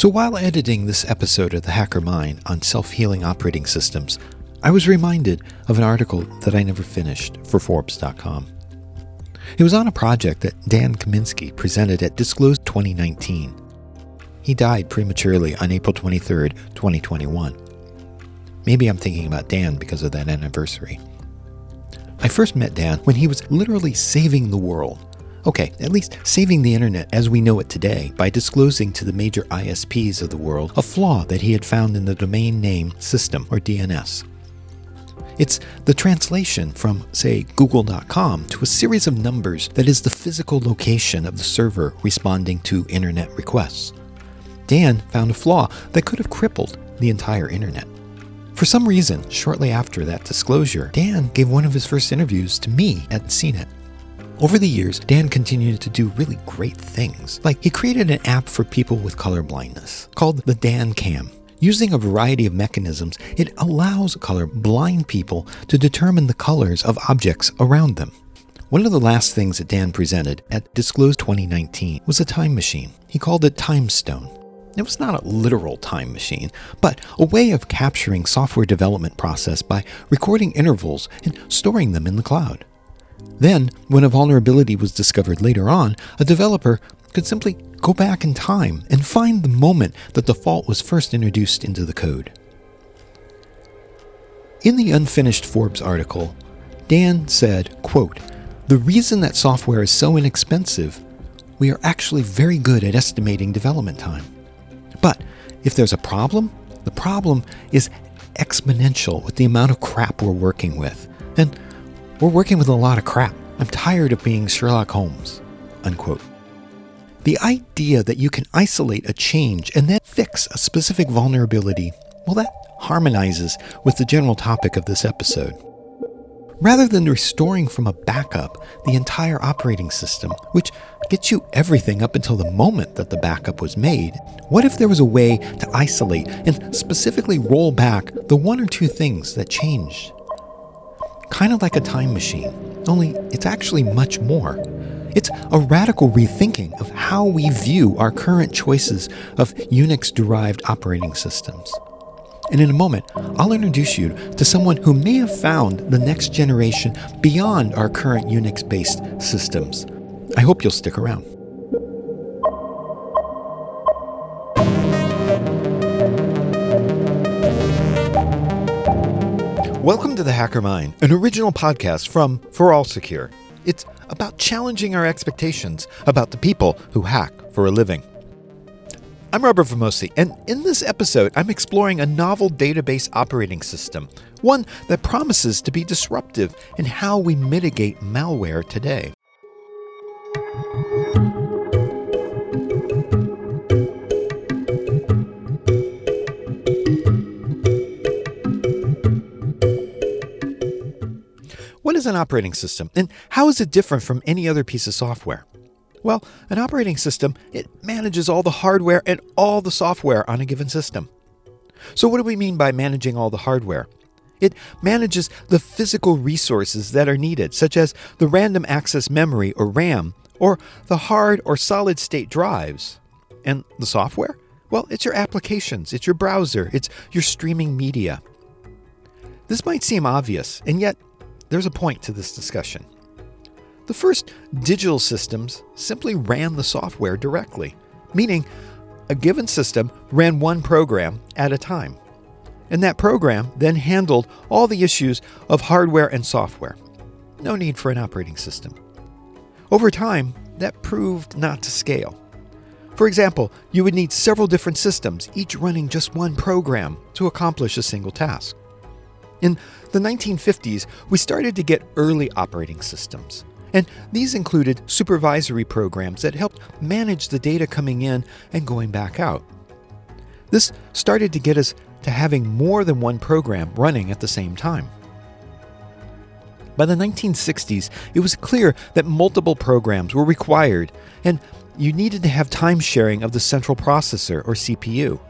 So while editing this episode of The Hacker Mind on self healing operating systems, I was reminded of an article that I never finished for Forbes.com. It was on a project that Dan Kaminsky presented at Disclose 2019. He died prematurely on April 23, 2021. Maybe I'm thinking about Dan because of that anniversary. I first met Dan when he was literally saving the world. Okay, at least saving the internet as we know it today by disclosing to the major ISPs of the world a flaw that he had found in the domain name system, or DNS. It's the translation from, say, google.com to a series of numbers that is the physical location of the server responding to internet requests. Dan found a flaw that could have crippled the entire internet. For some reason, shortly after that disclosure, Dan gave one of his first interviews to me at CNET. Over the years, Dan continued to do really great things. Like he created an app for people with color blindness called the DanKam. Using a variety of mechanisms, it allows color blind people to determine the colors of objects around them. One of the last things that Dan presented at Disclose 2019 was a time machine. He called it Time Stone. It was not a literal time machine, but a way of capturing software development process by recording intervals and storing them in the cloud. Then, when a vulnerability was discovered later on, a developer could simply go back in time and find the moment that the fault was first introduced into the code. In the unfinished Forbes article, Dan said, quote, "The reason that software is so inexpensive, we are actually very good at estimating development time." But if there's a problem, the problem is exponential with the amount of crap we're working with. And we're working with a lot of crap. I'm tired of being Sherlock Holmes. Unquote. The idea that you can isolate a change and then fix a specific vulnerability, well, that harmonizes with the general topic of this episode. Rather than restoring from a backup the entire operating system, which gets you everything up until the moment that the backup was made, what if there was a way to isolate and specifically roll back the one or two things that changed? Kind of like a time machine, only it's actually much more. It's a radical rethinking of how we view our current choices of Unix derived operating systems. And in a moment, I'll introduce you to someone who may have found the next generation beyond our current Unix based systems. I hope you'll stick around. Welcome to The Hacker Mind, an original podcast from ForAllSecure. It's about challenging our expectations about the people who hack for a living. I'm Robert Vamosi, and in this episode, I'm exploring a novel database operating system, one that promises to be disruptive in how we mitigate malware today. What is an operating system, and how is it different from any other piece of software? Well, an operating system, it manages all the hardware and all the software on a given system. So, what do we mean by managing all the hardware? It manages the physical resources that are needed, such as the random access memory or RAM, or the hard or solid state drives. And the software? Well, it's your applications, it's your browser, it's your streaming media. This might seem obvious, and yet there's a point to this discussion. The first digital systems simply ran the software directly, meaning a given system ran one program at a time. And that program then handled all the issues of hardware and software. No need for an operating system. Over time, that proved not to scale. For example, you would need several different systems, each running just one program, to accomplish a single task. In the 1950s, we started to get early operating systems. And these included supervisory programs that helped manage the data coming in and going back out. This started to get us to having more than one program running at the same time. By the 1960s, it was clear that multiple programs were required, and you needed to have time sharing of the central processor or CPU.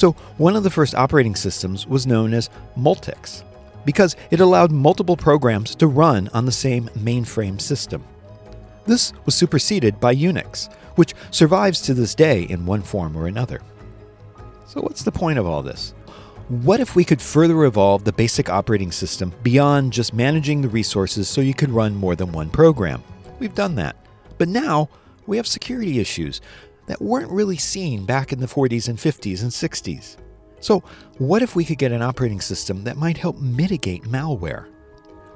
So, one of the first operating systems was known as Multics because it allowed multiple programs to run on the same mainframe system. This was superseded by Unix, which survives to this day in one form or another. So, what's the point of all this? What if we could further evolve the basic operating system beyond just managing the resources so you could run more than one program? We've done that. But now we have security issues that weren't really seen back in the 40s and 50s and 60s. So, what if we could get an operating system that might help mitigate malware?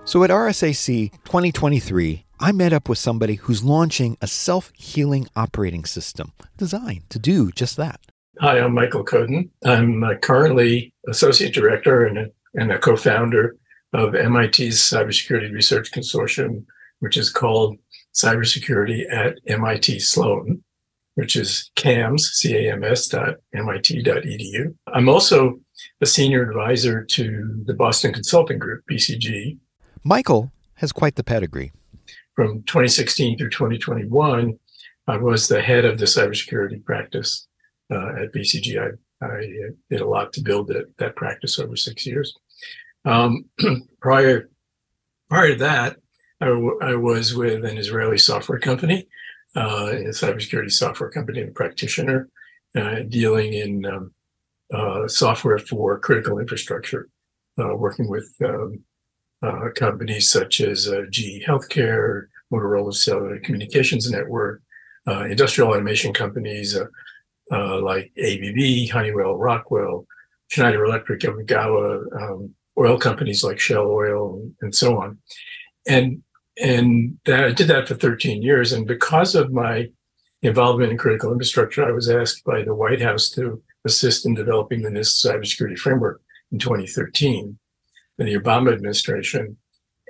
So, at RSAC 2023, I met up with somebody who's launching a self healing operating system designed to do just that. Hi, I'm Michael Coden. I'm uh, currently associate director and a, and a co-founder of MIT's Cybersecurity Research Consortium, which is called Cybersecurity at MIT Sloan, which is CAMS, C-A-M-S dot MIT dot edu. I'm also a senior advisor to the Boston Consulting Group, BCG. Michael has quite the pedigree. From 2016 through 2021, I was the head of the cybersecurity practice uh, at BCG. I, I, did a lot to build it, that practice over six years. Um, prior, prior to that, I, w- I was with an Israeli software company, uh, a cybersecurity software company and practitioner, uh, dealing in um, uh, software for critical infrastructure, uh, working with um, uh, companies such as GE Healthcare, Motorola Cellular Communications Network, industrial automation companies, uh, like ABB, Honeywell, Rockwell, Schneider Electric, Yokogawa, um, oil companies like Shell Oil, and so on. And and that, I did that for 13 years. And because of my involvement in critical infrastructure, I was asked by the White House to assist in developing the NIST cybersecurity framework in 2013 in the Obama administration.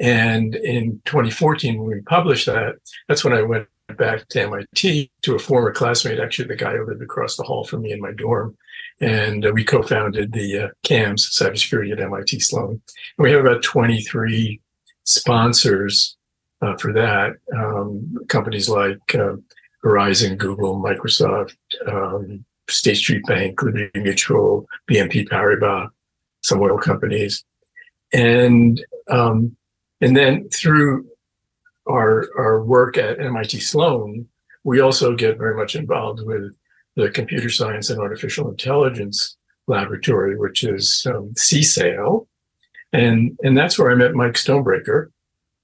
And in 2014, when we published that, that's when I went back to MIT to a former classmate, actually the guy who lived across the hall from me in my dorm. And uh, we co-founded the uh, CAMS, Cybersecurity at MIT Sloan. And we have about 23 sponsors uh, for that. Um, companies like uh, Verizon, Google, Microsoft, um, State Street Bank, Liberty Mutual, BNP Paribas, some oil companies. And um, and then through our our work at MIT Sloan, we also get very much involved with the Computer Science and Artificial Intelligence Laboratory, which is um, CSAIL, and and that's where I met Mike Stonebraker,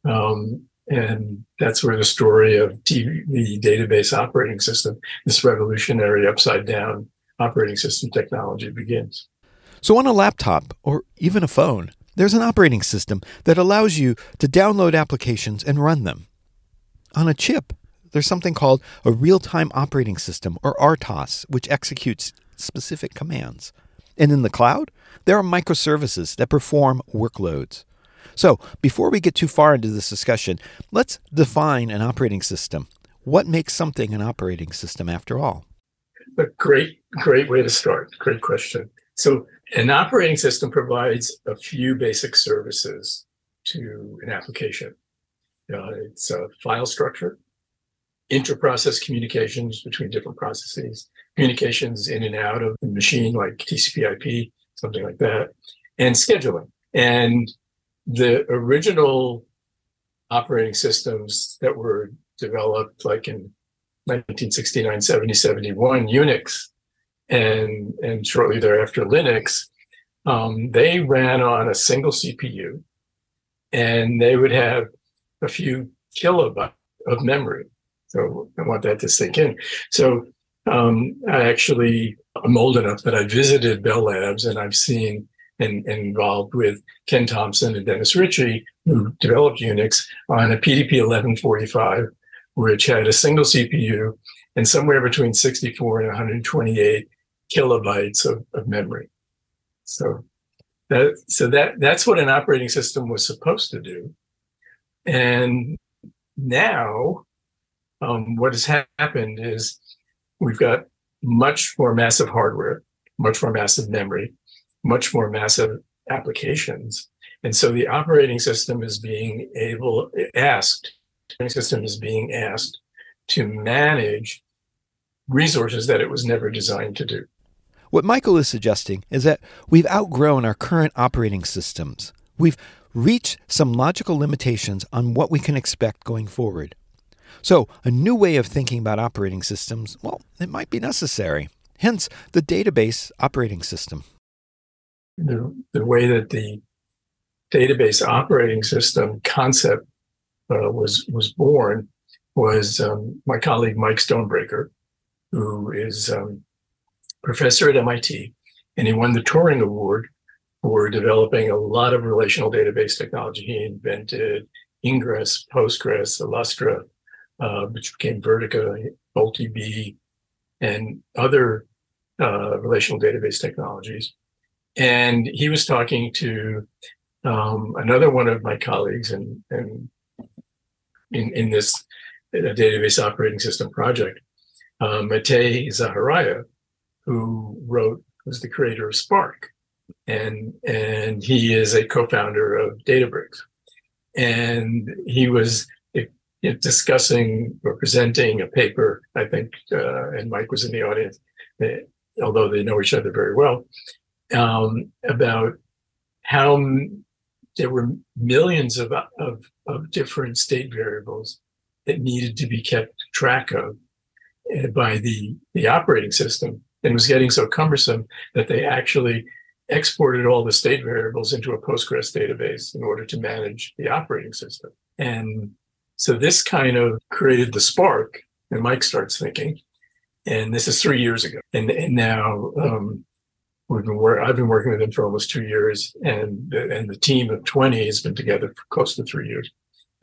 um, and that's where the story of TV, the database operating system, this revolutionary upside down operating system technology begins. So on a laptop or even a phone, there's an operating system that allows you to download applications and run them. On a chip, there's something called a real time operating system, or RTOS, which executes specific commands. And in the cloud, there are microservices that perform workloads. So, before we get too far into this discussion, let's define an operating system. What makes something an operating system after all? A great, great way to start. Great question. So, an operating system provides a few basic services to an application. Uh, it's a file structure, inter-process communications between different processes, communications in and out of the machine like TCP/IP, something like that, and scheduling. And the original operating systems that were developed like in 1969, 70, 71, Unix and and shortly thereafter Linux, um, they ran on a single CPU, and they would have a few kilobytes of memory. So I want that to sink in. So um, I actually I'm old enough that I visited Bell Labs and I've seen and, and, involved with Ken Thompson and Dennis Ritchie, who developed Unix on a PDP 1145, which had a single CPU and somewhere between 64 and 128 kilobytes of, of memory. So that so that that's what an operating system was supposed to do. And now, um, what has happened is we've got much more massive hardware, much more massive memory, much more massive applications. And so the operating system is being able asked, the system is being asked to manage resources that it was never designed to do. What Michael is suggesting is that we've outgrown our current operating systems. We've reached some logical limitations on what we can expect going forward. So, a new way of thinking about operating systems, well, it might be necessary. hence the database operating system. The, the way that the database operating system concept uh, was was born was um, my colleague Mike Stonebraker, who is um, professor at MIT, and he won the Turing Award for developing a lot of relational database technology. He invented Ingres, Postgres, Illustra, uh, which became Vertica, VoltDB, and other uh, relational database technologies. And he was talking to um, another one of my colleagues and in, in this database operating system project, uh, Matei Zaharia, who wrote was the creator of Spark, and and he is a co-founder of Databricks, and he was discussing or presenting a paper. I think, uh, and Mike was in the audience, eh, although they know each other very well, um, about how m- there were millions of, of of different state variables that needed to be kept track of eh, by the the operating system and was getting so cumbersome that they actually exported all the state variables into a Postgres database in order to manage the operating system. And so this kind of created the spark, and Mike starts thinking. And this is three years ago, and, and now um, we've been wor- I've been working with him for almost two years, and and the team of twenty has been together for close to three years,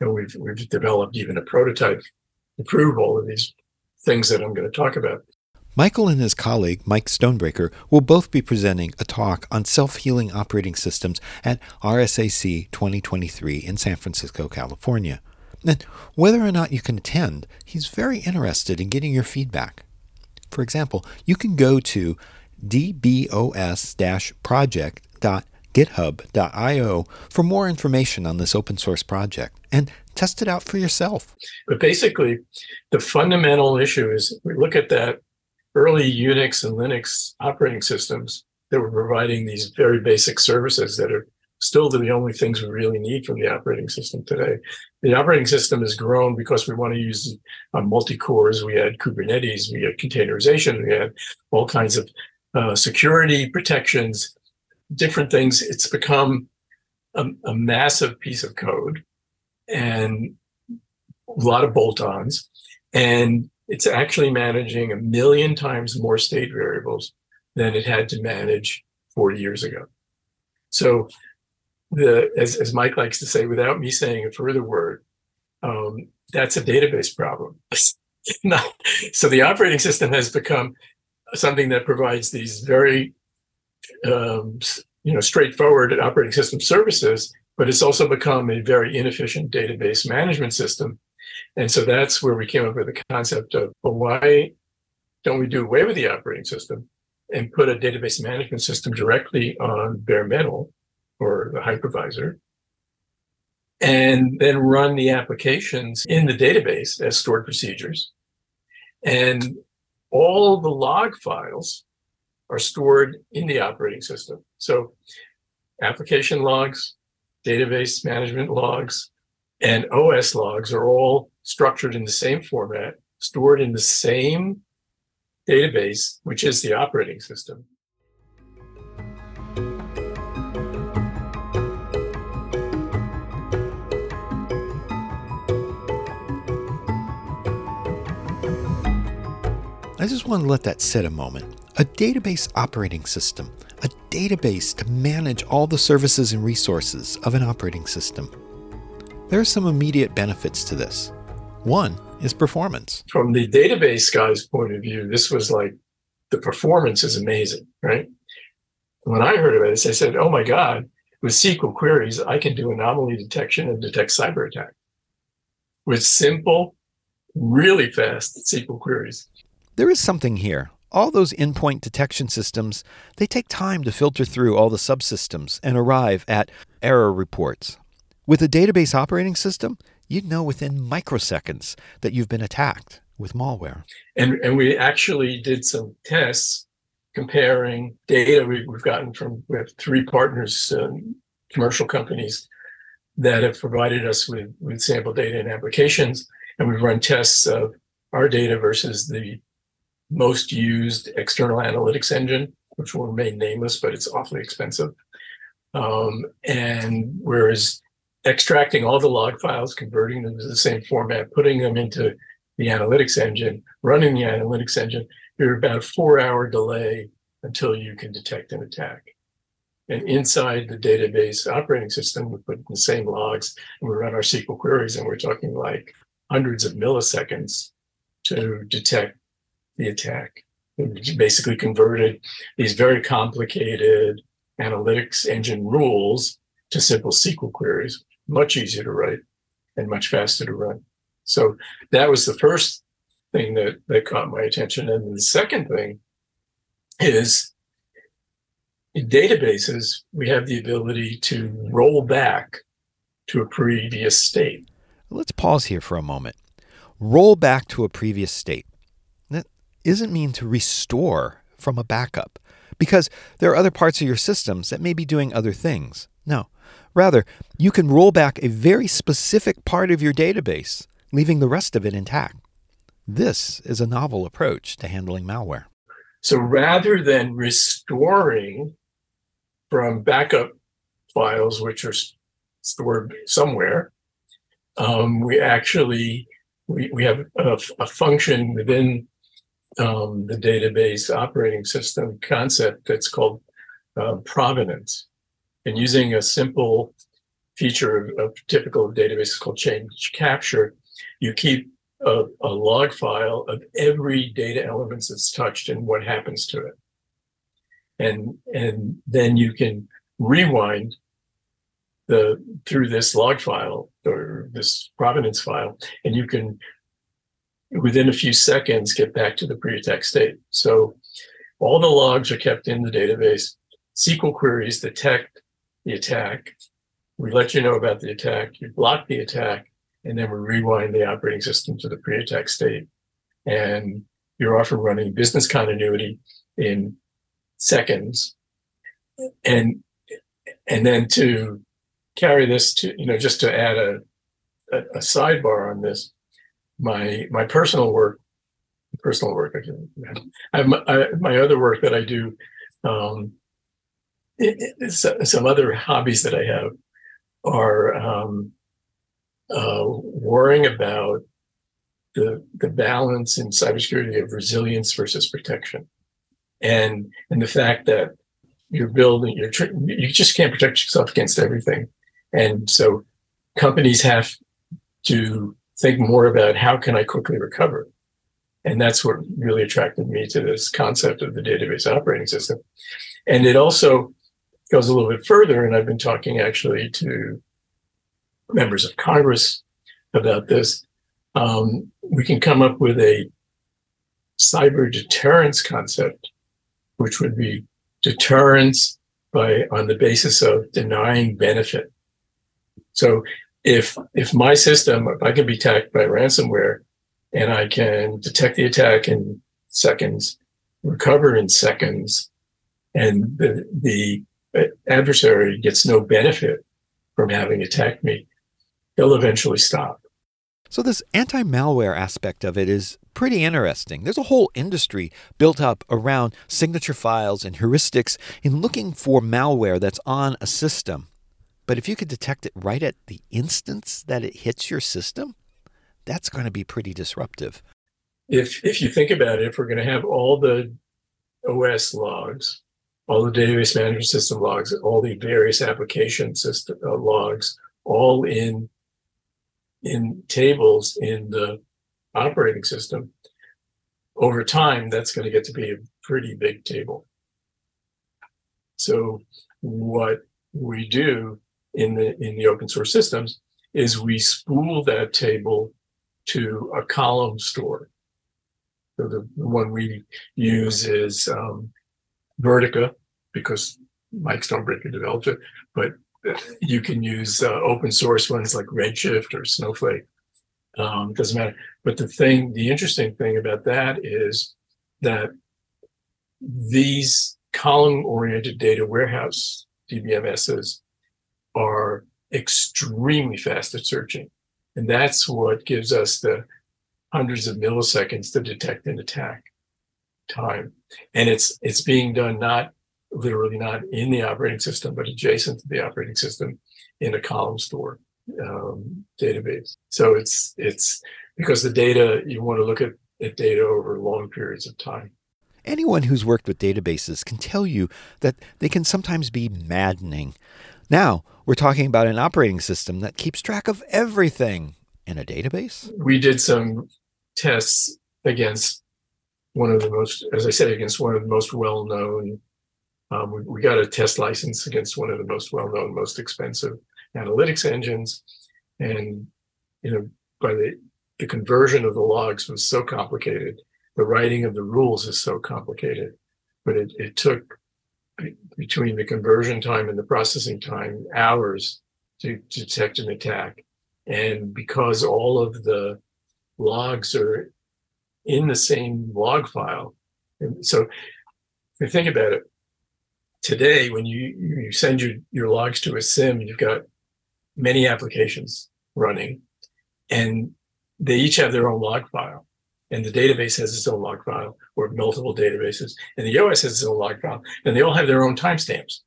and we've we've developed even a prototype to prove all of these things that I'm going to talk about. Michael and his colleague, Mike Stonebraker, will both be presenting a talk on self healing operating systems at RSAC 2023 in San Francisco, California. And whether or not you can attend, he's very interested in getting your feedback. For example, you can go to dbos project.github.io for more information on this open source project and test it out for yourself. But basically, the fundamental issue is we look at that early Unix and Linux operating systems that were providing these very basic services that are still the only things we really need from the operating system today. The operating system has grown because we want to use uh, multi-cores. We had Kubernetes, we had containerization, we had all kinds of uh, security protections, different things. It's become a, a massive piece of code and a lot of bolt-ons. And it's actually managing a million times more state variables than it had to manage 40 years ago. So the as, as Mike likes to say, without me saying a further word, um, that's a database problem. So the operating system has become something that provides these very um, you know straightforward operating system services, but it's also become a very inefficient database management system and so that's where we came up with the concept of, well, why don't we do away with the operating system and put a database management system directly on bare metal or the hypervisor and then run the applications in the database as stored procedures. And all the log files are stored in the operating system. So application logs, database management logs, and OS logs are all structured in the same format, stored in the same database, which is the operating system. Just want to let that sit a moment. A database operating system, a database to manage all the services and resources of an operating system. There are some immediate benefits to this. One is performance. From the database guy's point of view, this was like the performance is amazing, right? When I heard about it, I said, oh my God, with SQL queries, I can do anomaly detection and detect cyber attack with simple, really fast SQL queries. There is something here. All those endpoint detection systems, they take time to filter through all the subsystems and arrive at error reports. With a database operating system, you'd know within microseconds that you've been attacked with malware. And, and we actually did some tests comparing data we, have gotten from we have three partners, um, commercial companies that have provided us with, with sample data and applications. And we've run tests of our data versus the most used external analytics engine, which will remain nameless, but it's awfully expensive. Um, and whereas extracting all the log files, converting them to the same format, putting them into the analytics engine, running the analytics engine, you're about a four hour delay until you can detect an attack. And inside the database operating system, we put in the same logs and we run our SQL queries, and we're talking like hundreds of milliseconds to detect the attack. We basically converted these very complicated analytics engine rules to simple SQL queries, much easier to write and much faster to run. So that was the first thing that, that caught my attention. And the second thing is in databases, we have the ability to roll back to a previous state. Let's pause here for a moment. Roll back to a previous state. Isn't mean to restore from a backup, because there are other parts of your systems that may be doing other things. No, rather, you can roll back a very specific part of your database, leaving the rest of it intact. This is a novel approach to handling malware. So rather than restoring from backup files, which are stored somewhere, um, we actually we, we have a, a function within um, the database operating system concept that's called uh, provenance. And using a simple feature of, of typical databases called change capture, you keep a, a, log file of every data element that's touched and what happens to it. And, and then you can rewind the through this log file or this provenance file, and you can within a few seconds get back to the pre-attack state. So all the logs are kept in the database. SQL queries detect the attack. We let you know about the attack. You block the attack, and then we rewind the operating system to the pre-attack state. And you're often running business continuity in seconds. And and then to carry this to, you know, just to add a, a, a sidebar on this, my my personal work, personal work, I can, I have my, I, my other work that I do, um, it, it, some other hobbies that I have are um, uh, worrying about the the balance in cybersecurity of resilience versus protection, and and the fact that you're building you're you just can't protect yourself against everything, and so companies have to think more about how can I quickly recover, and that's what really attracted me to this concept of the database operating system, and it also goes a little bit further, and I've been talking actually to members of Congress about this, um, we can come up with a cyber deterrence concept, which would be deterrence by on the basis of denying benefit. So if if my system, if I can be attacked by ransomware and I can detect the attack in seconds, recover in seconds, and the, the adversary gets no benefit from having attacked me, they'll eventually stop. So, this anti malware aspect of it is pretty interesting. There's a whole industry built up around signature files and heuristics in looking for malware that's on a system. But if you could detect it right at the instance that it hits your system, that's going to be pretty disruptive. If, if you think about it, if we're going to have all the OS logs, all the database management system logs, all the various application system uh, logs, all in in tables in the operating system, over time, that's going to get to be a pretty big table. So what we do in the in the open source systems is we spool that table to a column store. So the, the one we use is um, Vertica because don't break a developer, but you can use uh, open source ones like Redshift or Snowflake. Um, doesn't matter. But the thing, the interesting thing about that is that these column oriented data warehouse DBMSs are extremely fast at searching. And that's what gives us the hundreds of milliseconds to detect an attack. time. And it's it's being done not literally not in the operating system, but adjacent to the operating system in a column store um, database. So it's it's because the data you want to look at, at data over long periods of time. Anyone who's worked with databases can tell you that they can sometimes be maddening. Now, we're talking about an operating system that keeps track of everything in a database. We did some tests against one of the most, as I said, against one of the most well known. Um, we, we got a test license against one of the most well known, most expensive analytics engines. And, you know, by the, the conversion of the logs was so complicated. The writing of the rules is so complicated, but it, it took between the conversion time and the processing time hours to, to detect an attack. And because all of the logs are in the same log file, and so if you think about it, today when you, you send your, your logs to a SIEM, you've got many applications running, and they each have their own log file. And the database has its own log file, or multiple databases, and the OS has its own log file, and they all have their own timestamps.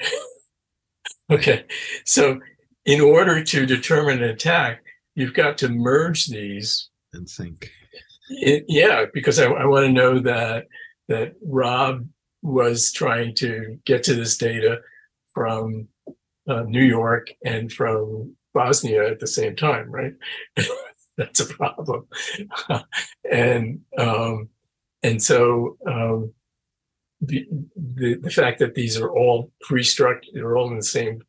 okay, so in order to determine an attack, you've got to merge these and sync. It, yeah, because I, I want to know that that Rob was trying to get to this data from uh, New York and from Bosnia at the same time, right? That's a problem. and um, and so um, the, the the fact that these are all pre-structured, they're all in the same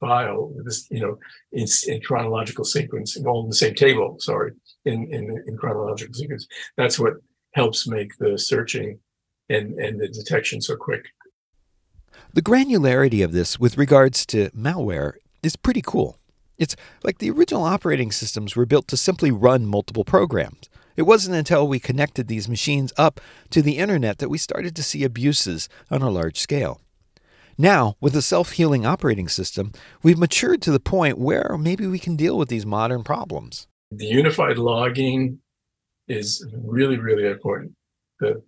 file, this you know, in, in chronological sequence, all in the same table. Sorry, in in, in chronological sequence. That's what helps make the searching and and the detection so quick. The granularity of this with regards to malware is pretty cool. It's like the original operating systems were built to simply run multiple programs. It wasn't until we connected these machines up to the internet that we started to see abuses on a large scale. Now, with a self healing operating system, we've matured to the point where maybe we can deal with these modern problems. The unified logging is really, really important. The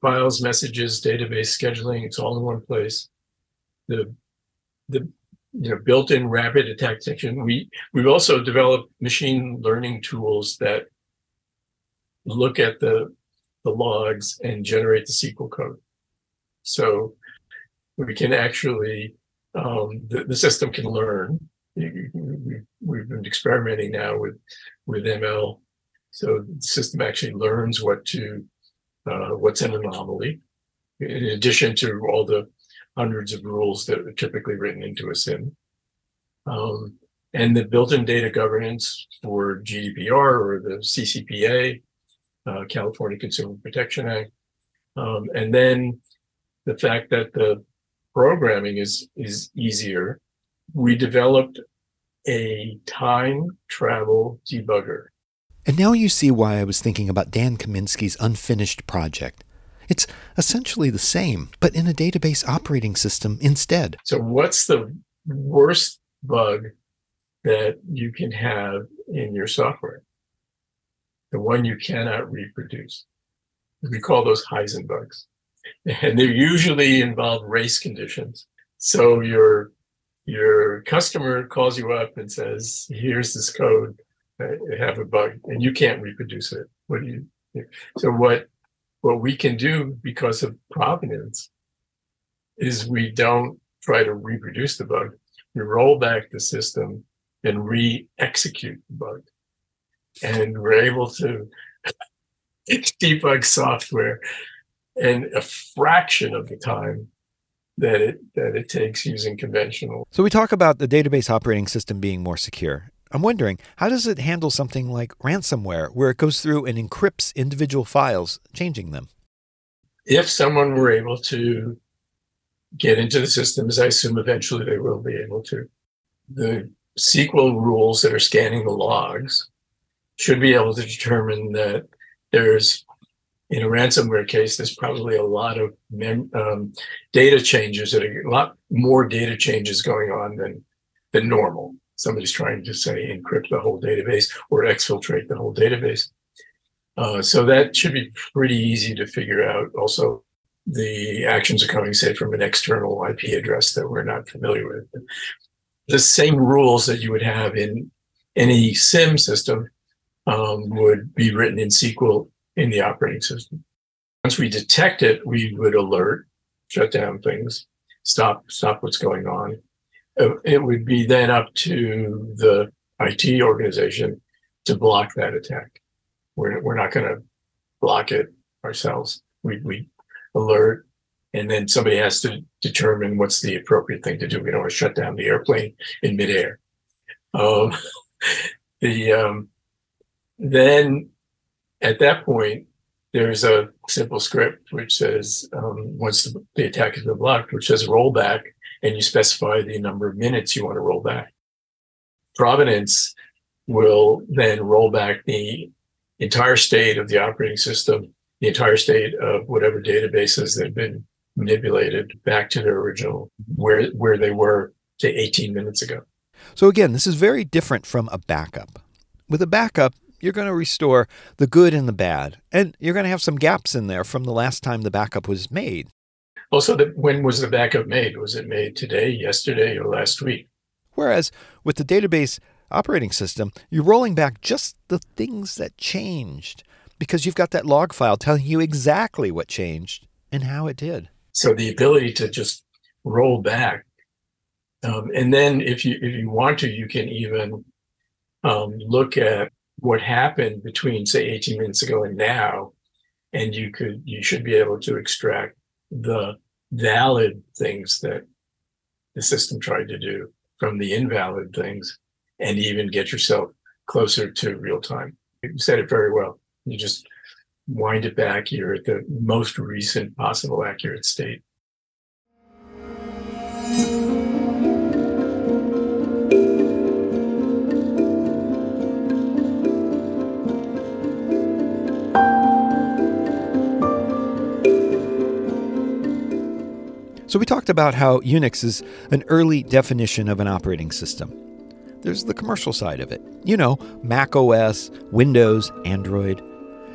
files, messages, database scheduling, it's all in one place the the you know built-in rapid attack detection. We we've also developed machine learning tools that look at the the logs and generate the SQL code. So we can actually um, the, the system can learn. We, we've been experimenting now with with ML, so the system actually learns what to uh, what's an anomaly, in addition to all the hundreds of rules that are typically written into a SIEM. Um, and the built-in data governance for GDPR or the CCPA, uh, California Consumer Protection Act, um, and then the fact that the programming is is easier. We developed a time travel debugger. And now you see why I was thinking about Dan Kaminsky's unfinished project. It's essentially the same, but in a database operating system instead. So, what's the worst bug that you can have in your software? The one you cannot reproduce. We call those Heisenbugs. And they usually involve race conditions. So your your customer calls you up and says, "Here's this code. I have a bug, and you can't reproduce it. What do you?" So what what we can do because of provenance is we don't try to reproduce the bug. We roll back the system and re-execute the bug. And we're able to debug software in a fraction of the time that it that it takes using conventional. So we talk about the database operating system being more secure. I'm wondering, how does it handle something like ransomware, where it goes through and encrypts individual files, changing them? If someone were able to get into the systems, I assume eventually they will be able to, the SQL rules that are scanning the logs should be able to determine that there's, in a ransomware case, there's probably a lot of mem- um, data changes that are a lot more data changes going on than than normal somebody's trying to say encrypt the whole database or exfiltrate the whole database. Uh, so that should be pretty easy to figure out. Also, the actions are coming, say, from an external IP address that we're not familiar with. The same rules that you would have in any SIEM system um, would be written in SQL in the operating system. Once we detect it, we would alert, shut down things, stop stop what's going on. It would be then up to the IT organization to block that attack. We're, we're not going to block it ourselves. We, we alert, and then somebody has to determine what's the appropriate thing to do. We don't want to shut down the airplane in midair. Um, the um, then at that point, there's a simple script which says um, once the, the attack has been blocked, which says rollback, and you specify the number of minutes you want to roll back. Provenance will then roll back the entire state of the operating system, the entire state of whatever databases that have been manipulated back to their original where where they were say 18 minutes ago. So again, this is very different from a backup. With a backup, you're going to restore the good and the bad, and you're going to have some gaps in there from the last time the backup was made. Also, the, when was the backup made? Was it made today, yesterday, or last week? Whereas with the database operating system, you're rolling back just the things that changed because you've got that log file telling you exactly what changed and how it did. So the ability to just roll back, um, and then if you if you want to, you can even um, look at what happened between say 18 minutes ago and now, and you could you should be able to extract the valid things that the system tried to do from the invalid things and even get yourself closer to real time. You said it very well. You just wind it back. You're at the most recent possible accurate state. So, we talked about how Unix is an early definition of an operating system. There's the commercial side of it. You know, Mac OS, Windows, Android.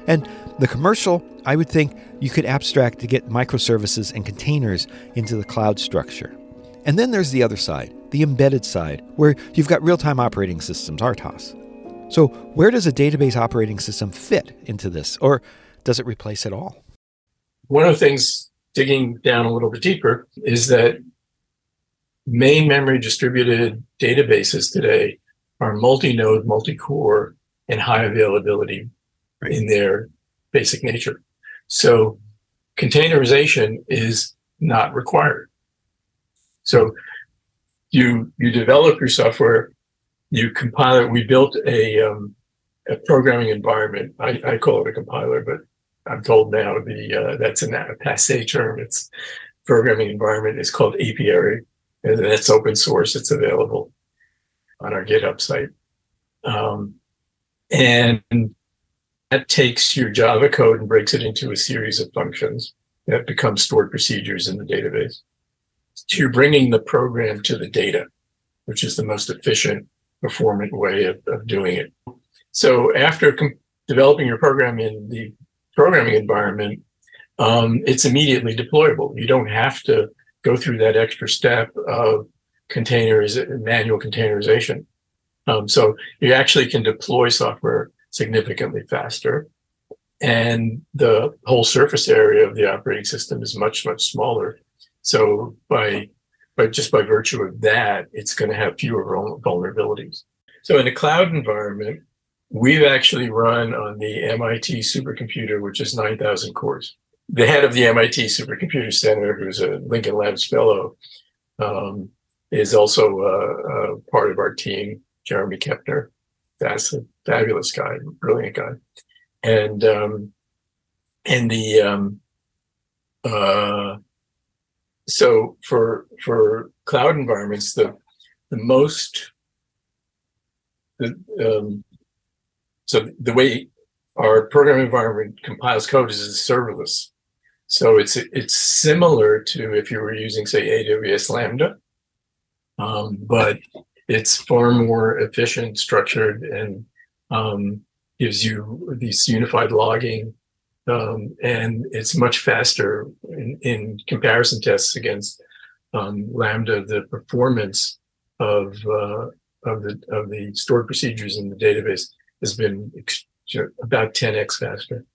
And the commercial, I would think you could abstract to get microservices and containers into the cloud structure. And then there's the other side, the embedded side, where you've got real time operating systems, RTOS. So, where does a database operating system fit into this, or does it replace it all? One of the things digging down a little bit deeper is that main memory distributed databases today are multi-node, multi-core, and high availability right. in their basic nature. So containerization is not required. So you you develop your software, you compile it. We built a um, a programming environment. I, I call it a compiler, but I'm told now the uh, that's a passe term. It's programming environment is called apiary, and that's open source. It's available on our GitHub site, um, and that takes your Java code and breaks it into a series of functions that become stored procedures in the database. So you're bringing the program to the data, which is the most efficient, performant way of, of doing it. So after developing your program in the programming environment, um, it's immediately deployable. You don't have to go through that extra step of containers, manual containerization. Um, so you actually can deploy software significantly faster. And the whole surface area of the operating system is much, much smaller. So by, by just by virtue of that, it's going to have fewer vulnerabilities. So in a cloud environment, we've actually run on the MIT supercomputer, which is 9,000 cores the head of the MIT Supercomputer Center, who's a Lincoln Labs fellow, um, is also uh, part of our team. Jeremy Kepner, that's a fabulous guy, brilliant guy, and um, and the um, uh, so for for cloud environments, the the most the um, so the way our program environment compiles code is serverless. So it's it's similar to if you were using, say, AWS Lambda, um, but it's far more efficient, structured, and um, gives you these unified logging, um, and it's much faster in, in comparison tests against um, Lambda. The performance of uh, of the of the stored procedures in the database has been about 10x faster.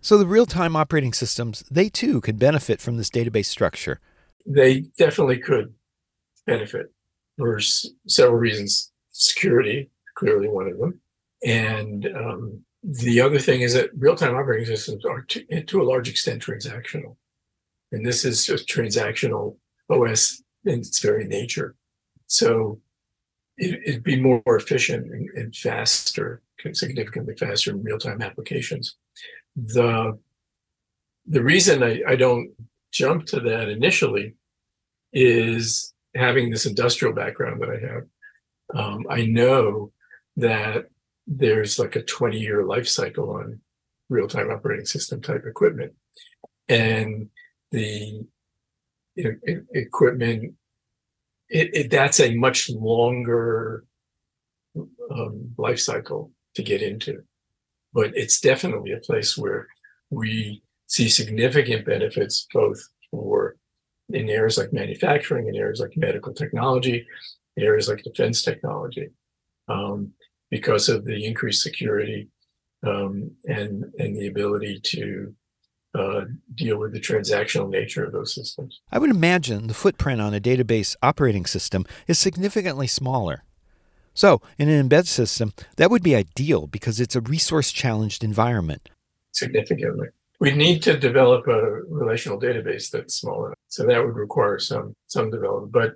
So the real-time operating systems, they too could benefit from this database structure. They definitely could benefit for s- several reasons. Security, clearly one of them, and um, the other thing is that real-time operating systems are to, to a large extent transactional, and this is just transactional OS in its very nature. So it, would be more efficient and, and faster, significantly faster in real-time applications. The the reason I, I don't jump to that initially is having this industrial background that I have. Um, I know that there's like a 20 year life cycle on real-time operating system type equipment and the you know, equipment it, it, that's a much longer um, life cycle to get into. But it's definitely a place where we see significant benefits both for in areas like manufacturing, in areas like medical technology, areas like defense technology, um, because of the increased security um, and and the ability to uh, deal with the transactional nature of those systems. I would imagine the footprint on a database operating system is significantly smaller. So, in an embed system, that would be ideal because it's a resource challenged environment. Significantly. We need to develop a relational database that's smaller. So that would require some some development. But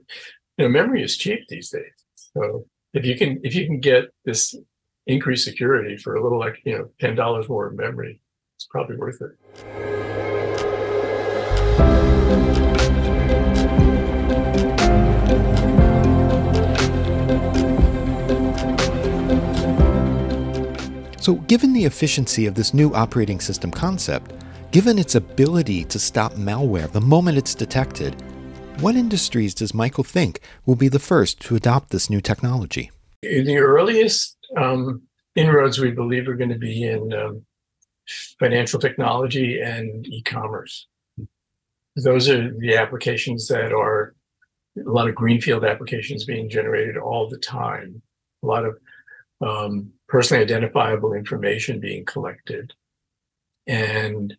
you know, memory is cheap these days. So if you can if you can get this increased security for a little like you know ten dollars more of memory, it's probably worth it. So, given the efficiency of this new operating system concept, given its ability to stop malware the moment it's detected, what industries does Michael think will be the first to adopt this new technology? The earliest um, inroads we believe are going to be in um, financial technology and e-commerce. Those are the applications that are a lot of greenfield applications being generated all the time. A lot of um, personally identifiable information being collected, and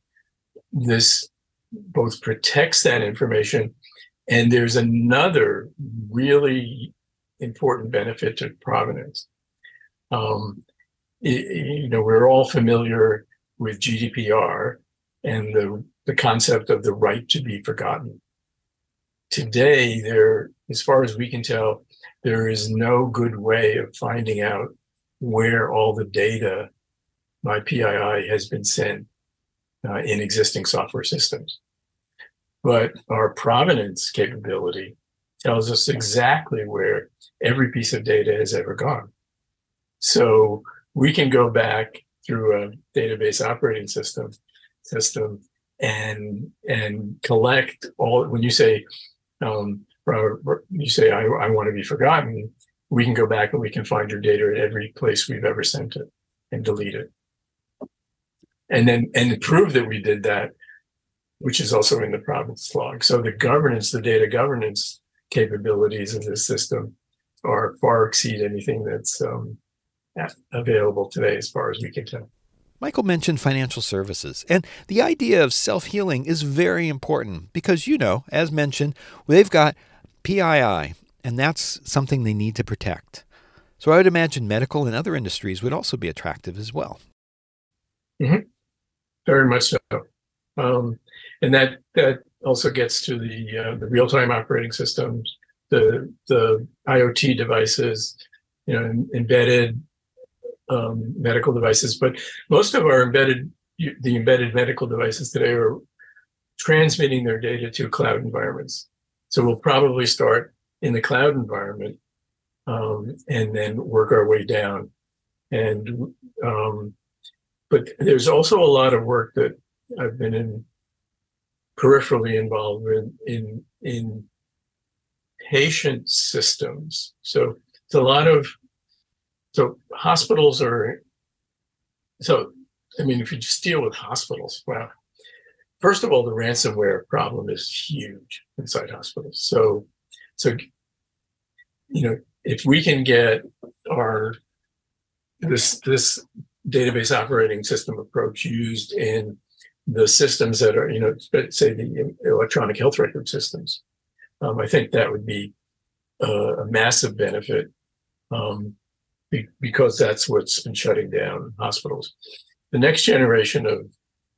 this both protects that information, and there's another really important benefit to provenance. Um, you know, we're all familiar with GDPR and the, the concept of the right to be forgotten. Today, there, as far as we can tell, there is no good way of finding out where all the data my PII has been sent uh, in existing software systems. But our provenance capability tells us exactly where every piece of data has ever gone. So we can go back through a database operating system system and and collect all when you say um, you say I, I want to be forgotten we can go back and we can find your data at every place we've ever sent it and delete it. And then and prove that we did that which is also in the provenance log. So the governance the data governance capabilities of this system are far exceed anything that's um, available today, as far as we can tell. Michael mentioned financial services, and the idea of self healing is very important because, you know, as mentioned, they've got PII, and that's something they need to protect. So I would imagine medical and other industries would also be attractive as well. Mm-hmm. Very much so. Um, and that, that also gets to the, uh, the real time operating systems, the, the IoT devices, you know, embedded um, medical devices, but most of our embedded the embedded medical devices today are transmitting their data to cloud environments. So we'll probably start in the cloud environment um, and then work our way down. And um, but there's also a lot of work that I've been in peripherally involved in in in patient systems. So it's a lot of so hospitals are so, I mean, if you just deal with hospitals, well, first of all, the ransomware problem is huge inside hospitals. So, so, you know, if we can get our this this database operating system approach used in the systems that are, you know, say the electronic health record systems, um, I think that would be a massive benefit um, be, because that's what's been shutting down hospitals. The next generation of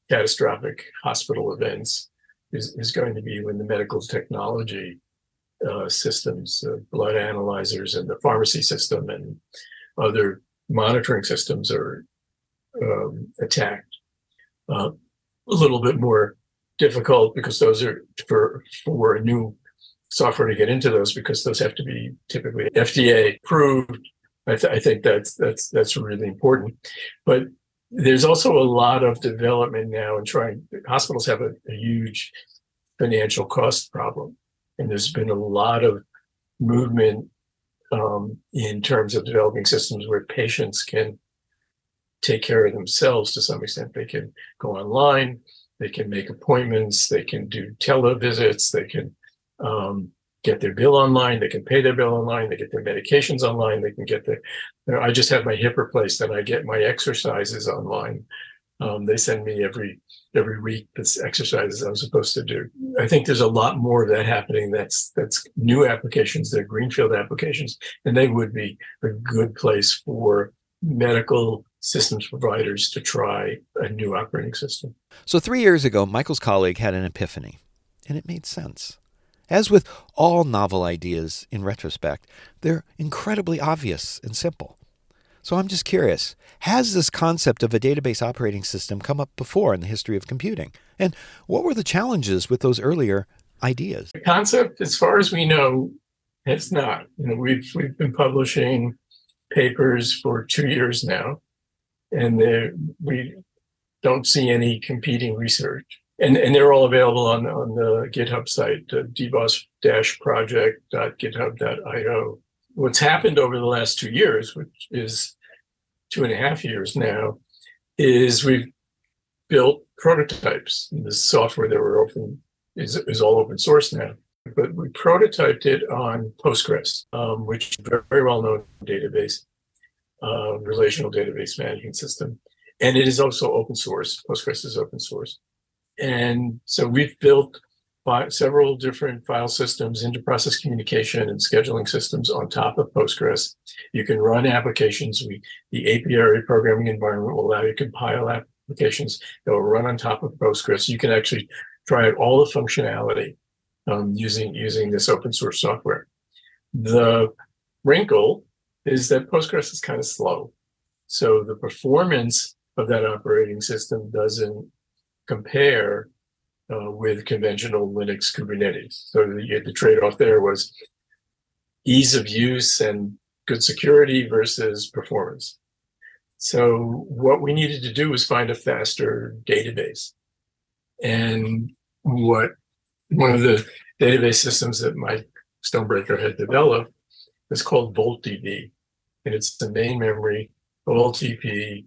catastrophic hospital events is, is going to be when the medical technology uh, systems, uh, blood analyzers, and the pharmacy system and other monitoring systems are um, attacked. Uh, a little bit more difficult because those are for for new software to get into those because those have to be typically FDA approved. I, th- I think that's that's that's really important. But there's also a lot of development now in trying. Hospitals have a, a huge financial cost problem, and there's been a lot of movement um, in terms of developing systems where patients can take care of themselves to some extent. They can go online, they can make appointments, they can do televisits, they can um, get their bill online, they can pay their bill online, they get their medications online, they can get their. I just had my hip replaced and I get my exercises online. Um, they send me every every week this exercises I'm supposed to do. I think there's a lot more of that happening. That's that's new applications, they're greenfield applications, and they would be a good place for medical systems providers to try a new operating system. So, three years ago, Michael's colleague had an epiphany, and it made sense. As with all novel ideas in retrospect, they're incredibly obvious and simple. So I'm just curious has this concept of a database operating system come up before in the history of computing? And what were the challenges with those earlier ideas? The concept, as far as we know, has not. You know, we've, we've been publishing papers for two years now and we don't see any competing research. And, and they're all available on, on the GitHub site, uh, dbos-project.github.io. What's happened over the last two years, which is two and a half years now, is we've built prototypes. The software that we're open is, is all open source now. But we prototyped it on Postgres, um, which is a very well known database uh, relational database management system. And it is also open source. Postgres is open source. And so we've built several different file systems, inter-process communication and scheduling systems on top of Postgres. You can run applications. We, the API programming environment will allow you to compile applications that will run on top of Postgres. You can actually try out all the functionality um, using, using this open source software. The wrinkle is that Postgres is kind of slow. So the performance of that operating system doesn't compare uh, with conventional Linux Kubernetes. So the, the trade off there was ease of use and good security versus performance. So what we needed to do was find a faster database. And what one of the database systems that Mike Stonebraker had developed is called VoltDB and it's the main memory, OLTP,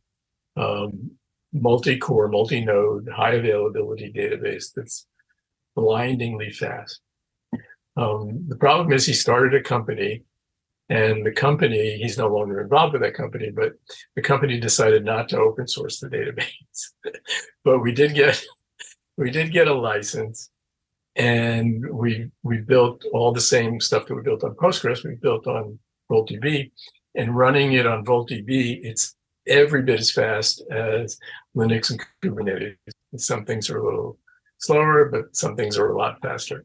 um, multi-core, multi-node, high availability database that's blindingly fast. Um, the problem is he started a company and the company, he's no longer involved with that company, but the company decided not to open source the database. but we did get we did get a license and we we built all the same stuff that we built on Postgres, we built on VoltDB, and running it on VoltDB, it's every bit as fast as Linux and Kubernetes. Some things are a little slower, but some things are a lot faster.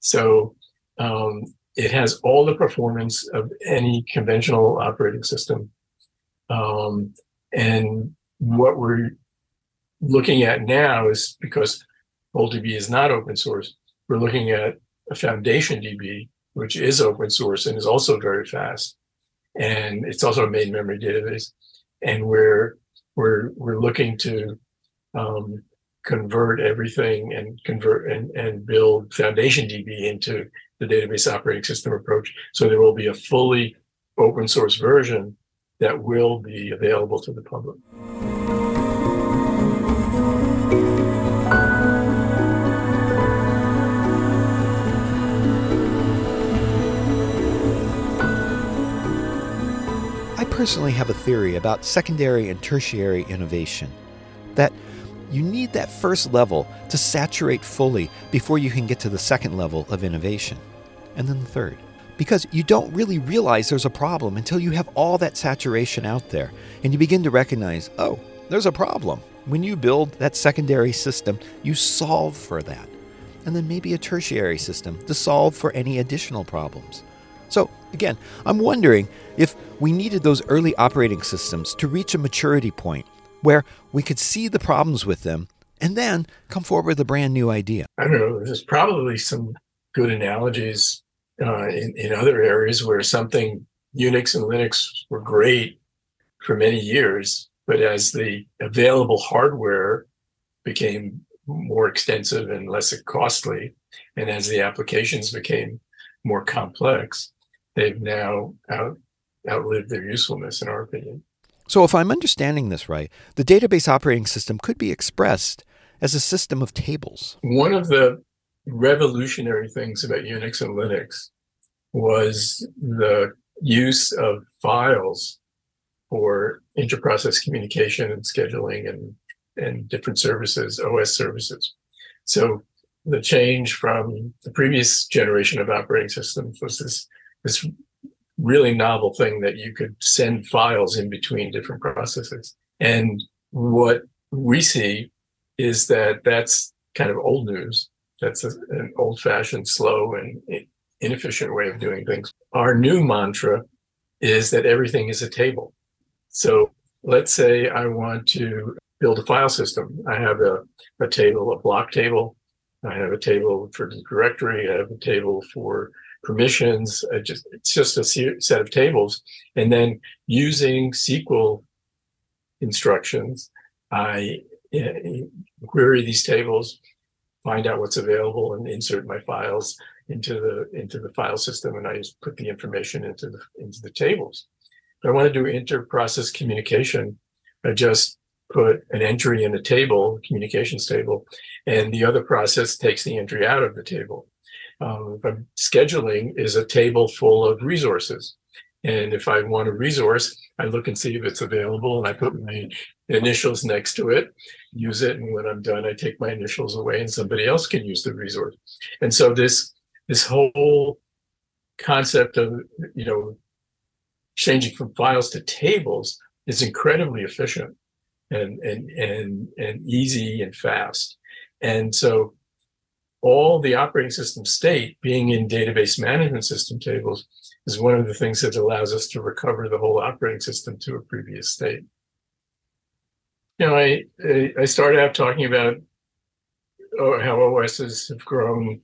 So um, it has all the performance of any conventional operating system. Um, and what we're looking at now is because VoltDB is not open source, we're looking at a FoundationDB, which is open source and is also very fast and it's also a main memory database. And we're we're we're looking to um, convert everything and convert and, and build FoundationDB into the database operating system approach. So there will be a fully open source version that will be available to the public. Personally have a theory about secondary and tertiary innovation that you need that first level to saturate fully before you can get to the second level of innovation, and then the third. Because you don't really realize there's a problem until you have all that saturation out there and you begin to recognize, oh, there's a problem. When you build that secondary system, you solve for that. And then maybe a tertiary system to solve for any additional problems. So, again, I'm wondering if we needed those early operating systems to reach a maturity point where we could see the problems with them and then come forward with a brand new idea. I don't know. There's probably some good analogies uh, in, in other areas where something Unix and Linux were great for many years, but as the available hardware became more extensive and less costly, and as the applications became more complex, they've now out, outlived their usefulness, in our opinion. So, if I'm understanding this right, the database operating system could be expressed as a system of tables. One of the revolutionary things about Unix and Linux was the use of files for interprocess communication and scheduling and, and different services, OS services. So the change from the previous generation of operating systems was this, this really novel thing that you could send files in between different processes. And what we see is that that's kind of old news. That's a, an old fashioned, slow, and inefficient way of doing things. Our new mantra is that everything is a table. So let's say I want to build a file system. I have a, a table, a block table. I have a table for the directory. I have a table for permissions. just it's just a set of tables, and then using SQL instructions, I uh, query these tables, find out what's available, and insert my files into the into the file system, and I just put the information into the into the tables. If I want to do inter-process communication, I just put an entry in a table, communications table, and the other process takes the entry out of the table um, scheduling is a table full of resources. And if I want a resource, I look and see if it's available and I put my initials next to it, use it. And when I'm done, I take my initials away and somebody else can use the resource. And so this, this whole concept of, you know, changing from files to tables is incredibly efficient and, and, and, and easy and fast. And so all the operating system state being in database management system tables is one of the things that allows us to recover the whole operating system to a previous state. You know, I I started out talking about oh, how OSs have grown,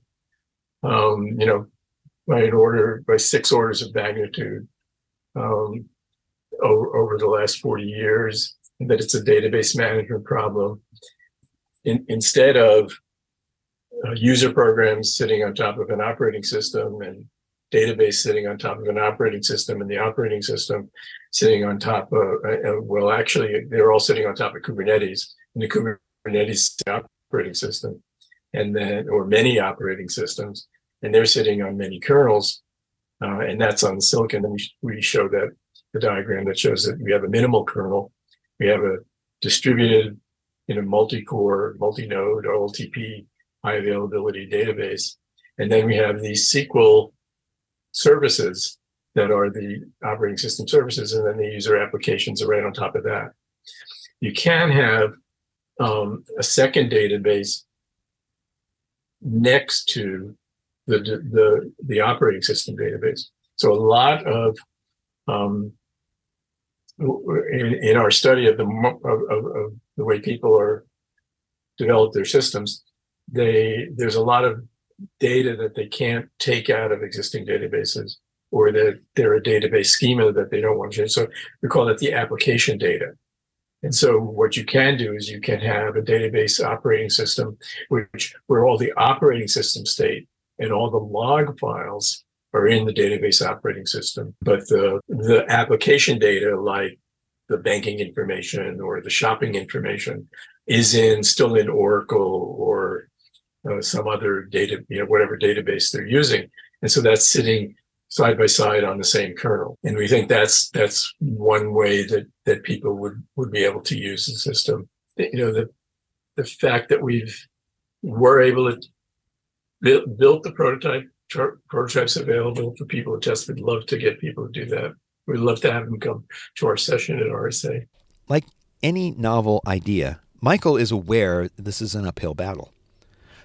um, you know, by an order by six orders of magnitude um, over, over the last 40 years, that it's a database management problem. In, instead of uh, user programs sitting on top of an operating system and database sitting on top of an operating system and the operating system sitting on top of, uh, uh well, actually, they're all sitting on top of Kubernetes and the Kubernetes operating system and then, or many operating systems, and they're sitting on many kernels. Uh, and that's on silicon. And we, we show that the diagram that shows that we have a minimal kernel. We have a distributed, you know, multi-core, multi-node OLTP high availability database. And then we have these SQL services that are the operating system services, and then the user applications are right on top of that. You can have um, a second database next to the, the, the operating system database. So a lot of um, in, in our study of the of, of, of the way people are develop their systems, they there's a lot of data that they can't take out of existing databases or that they're a database schema that they don't want to change. So we call that the application data. And so what you can do is you can have a database operating system, which where all the operating system state and all the log files are in the database operating system. But the the application data like the banking information or the shopping information is in still in Oracle or uh, some other data, you know, whatever database they're using. And so that's sitting side by side on the same kernel. And we think that's that's one way that that people would would be able to use the system. You know, the the fact that we've were able to build, build the prototype prototypes available for people to test. We'd love to get people to do that. We'd love to have them come to our session at RSA. Like any novel idea, Michael is aware this is an uphill battle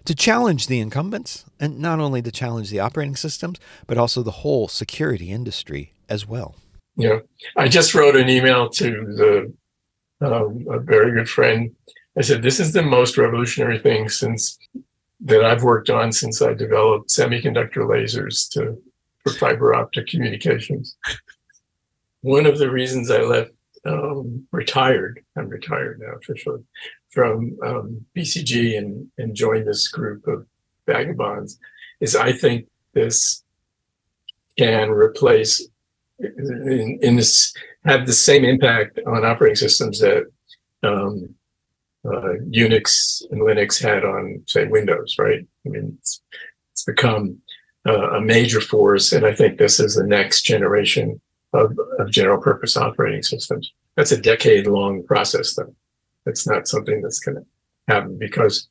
to challenge the incumbents, and not only to challenge the operating systems, but also the whole security industry as well. Yeah, I just wrote an email to the um, a very good friend. I said, "This is the most revolutionary thing since that I've worked on since I developed semiconductor lasers to for fiber optic communications." One of the reasons I left um, retired. I'm retired now officially from um, BCG and, and joined this group of vagabonds is I think this can replace in, in this have the same impact on operating systems that um, uh, Unix and Linux had on say Windows, right? I mean, it's, it's become uh, a major force, and I think this is the next generation of, of general purpose operating systems. That's a decade long process, though. It's not something that's going to happen because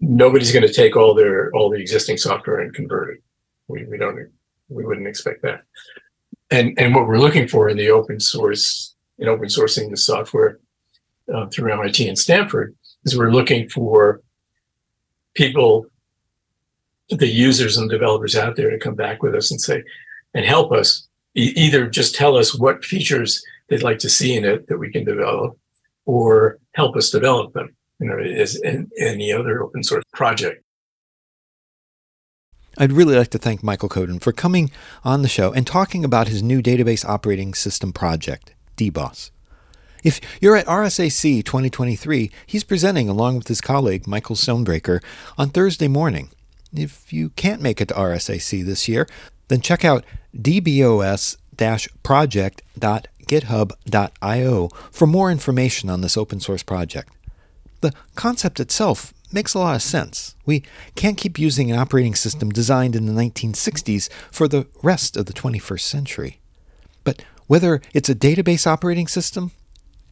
nobody's going to take all their all the existing software and convert it. We, we don't we wouldn't expect that. And and what we're looking for in the open source in open sourcing the software uh, through MIT and Stanford is we're looking for people, the users and developers out there to come back with us and say and help us e- either just tell us what features they'd like to see in it that we can develop or help us develop them, you know, as in any other open source project. I'd really like to thank Michael Coden for coming on the show and talking about his new database operating system project, DBOS. If you're at RSAC 2023, he's presenting along with his colleague Michael Stonebraker on Thursday morning. If you can't make it to RSAC this year, then check out dbos-project.com github.io for more information on this open source project. The concept itself makes a lot of sense. We can't keep using an operating system designed in the 1960s for the rest of the 21st century. But whether it's a database operating system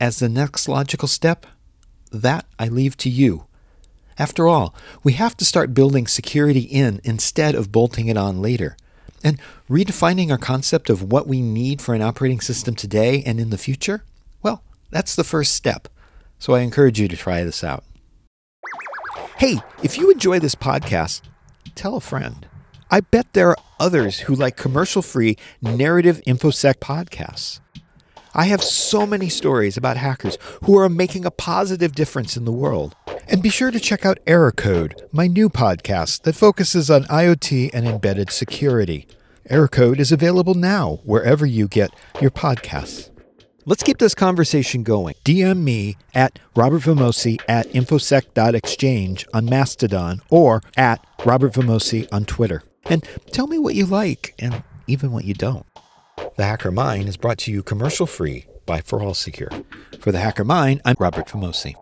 as the next logical step, that I leave to you. After all, we have to start building security in instead of bolting it on later. And redefining our concept of what we need for an operating system today and in the future, well, that's the first step. So I encourage you to try this out. Hey, if you enjoy this podcast, tell a friend. I bet there are others who like commercial free narrative InfoSec podcasts. I have so many stories about hackers who are making a positive difference in the world. And be sure to check out Error Code, my new podcast that focuses on IoT and embedded security. Error Code is available now wherever you get your podcasts. Let's keep this conversation going. DM me at Robert Vamosi at infosec.exchange on Mastodon or at Robert Vamosi on Twitter. And tell me what you like and even what you don't. The Hacker Mind is brought to you commercial free by ForAllSecure. For The Hacker Mind, I'm Robert Vamosi.